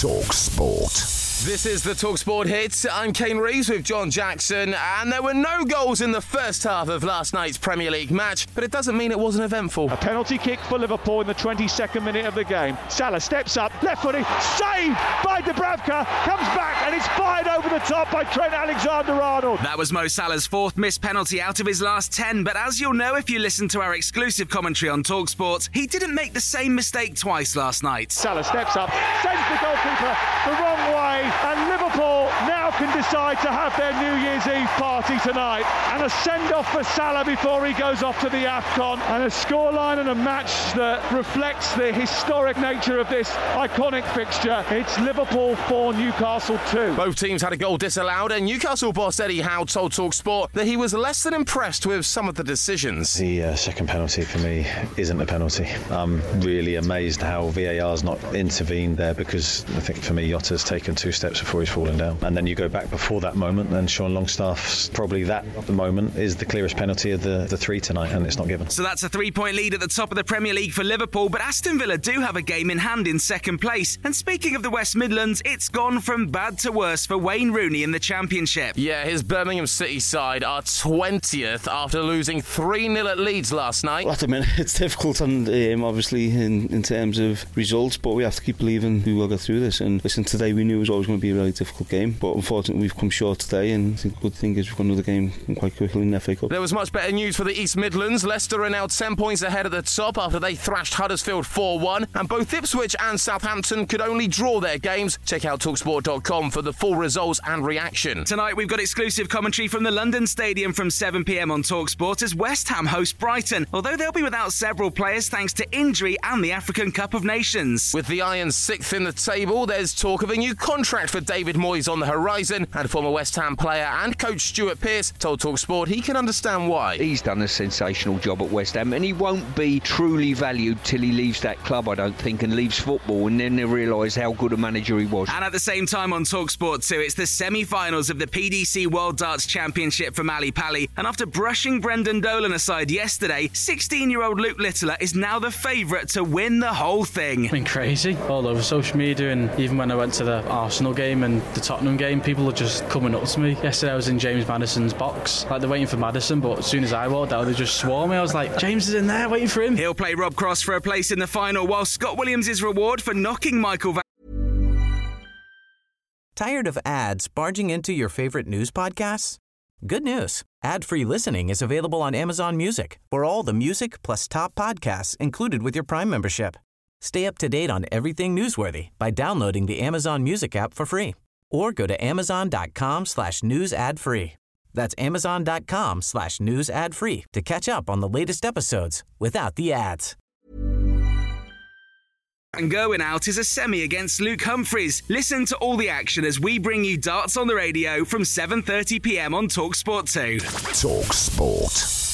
Talk Sport. This is the Talksport hits. I'm Kane Reeves with John Jackson, and there were no goals in the first half of last night's Premier League match, but it doesn't mean it wasn't eventful. A penalty kick for Liverpool in the 22nd minute of the game. Salah steps up, left footed, saved by Dubravka, comes back, and it's fired over the top by Trent Alexander-Arnold. That was Mo Salah's fourth missed penalty out of his last 10, but as you'll know if you listen to our exclusive commentary on Talksport, he didn't make the same mistake twice last night. Salah steps up, sends the goalkeeper the wrong way, and Liverpool now can decide to have their New Year's Eve party tonight. And a send off for Salah before he goes off to the AFCON. And a scoreline and a match that reflects the historic nature of this iconic fixture. It's Liverpool 4, Newcastle 2. Both teams had a goal disallowed, and Newcastle boss Eddie Howe told Talksport that he was less than impressed with some of the decisions. The uh, second penalty for me isn't a penalty. I'm really amazed how VAR's not intervened there because I think for me, Jota's taken two steps before he's fallen down. And then you go back before that moment, and Sean Longstaff's probably that moment is the clearest penalty of the, the three tonight, and it's not given. So that's a three point lead at the top of the Premier League for Liverpool, but Aston Villa do have a game in hand in second place. And speaking of the West Midlands, it's gone from bad to worse for Wayne Rooney in the Championship. Yeah, his Birmingham City side are 20th after losing 3 0 at Leeds last night. Well, at the minute, it's difficult, and um, obviously in, in terms of results, but we have to keep believing we will get through this. And listen, today we knew it was always going to be a really difficult game, but unfortunately we've come short today. And the good thing is we've got another game quite quickly in the FA Cup. There was much better news for the East Midlands. Leicester are now 10 points ahead at the top after they thrashed Huddersfield 4 1. And both Ipswich and Southampton could only draw their games. Check out Talksport.com for the full results and reaction. Tonight we've got exclusive commentary from the London Stadium from 7pm on Talksport as West Ham host Brighton, although they'll be without several players thanks to injury and the African Cup of Nations. With the Irons sixth in the table, there's talk of a new contract for David Moyes on the horizon, and former West Ham player and coach Stuart Pearce told Talksport he can understand why. He's done a sensational job at West Ham, and he won't be truly valued till he leaves that club, I don't think, and leaves football, and then they realise how good a manager he was. And at the same time on Talksport 2, it's the semi finals of the PDC World Darts Championship from Ali Pali. And after brushing Brendan Dolan aside yesterday, 16 year old Luke Littler is now the favourite to win the whole thing. It's been crazy all over social media, and even when I went to the Arsenal game and the Tottenham game, people are just coming up to me. Yesterday I was in James Maddison's box, like they're waiting for Madison, but as soon as I walked out, they just swore me. I was like, James is in there waiting for him. He'll play Rob Cross for a place in the final, while Scott Williams' is reward for knocking Michael Van. Tired of ads barging into your favorite news podcasts? Good news. Ad-free listening is available on Amazon Music for all the music plus top podcasts included with your Prime membership. Stay up to date on everything newsworthy by downloading the Amazon Music app for free or go to amazon.com slash news ad free. That's amazon.com slash news ad free to catch up on the latest episodes without the ads. And going out is a semi against Luke Humphries. Listen to all the action as we bring you darts on the radio from 7:30 p.m. on Talksport 2. Talk Sport.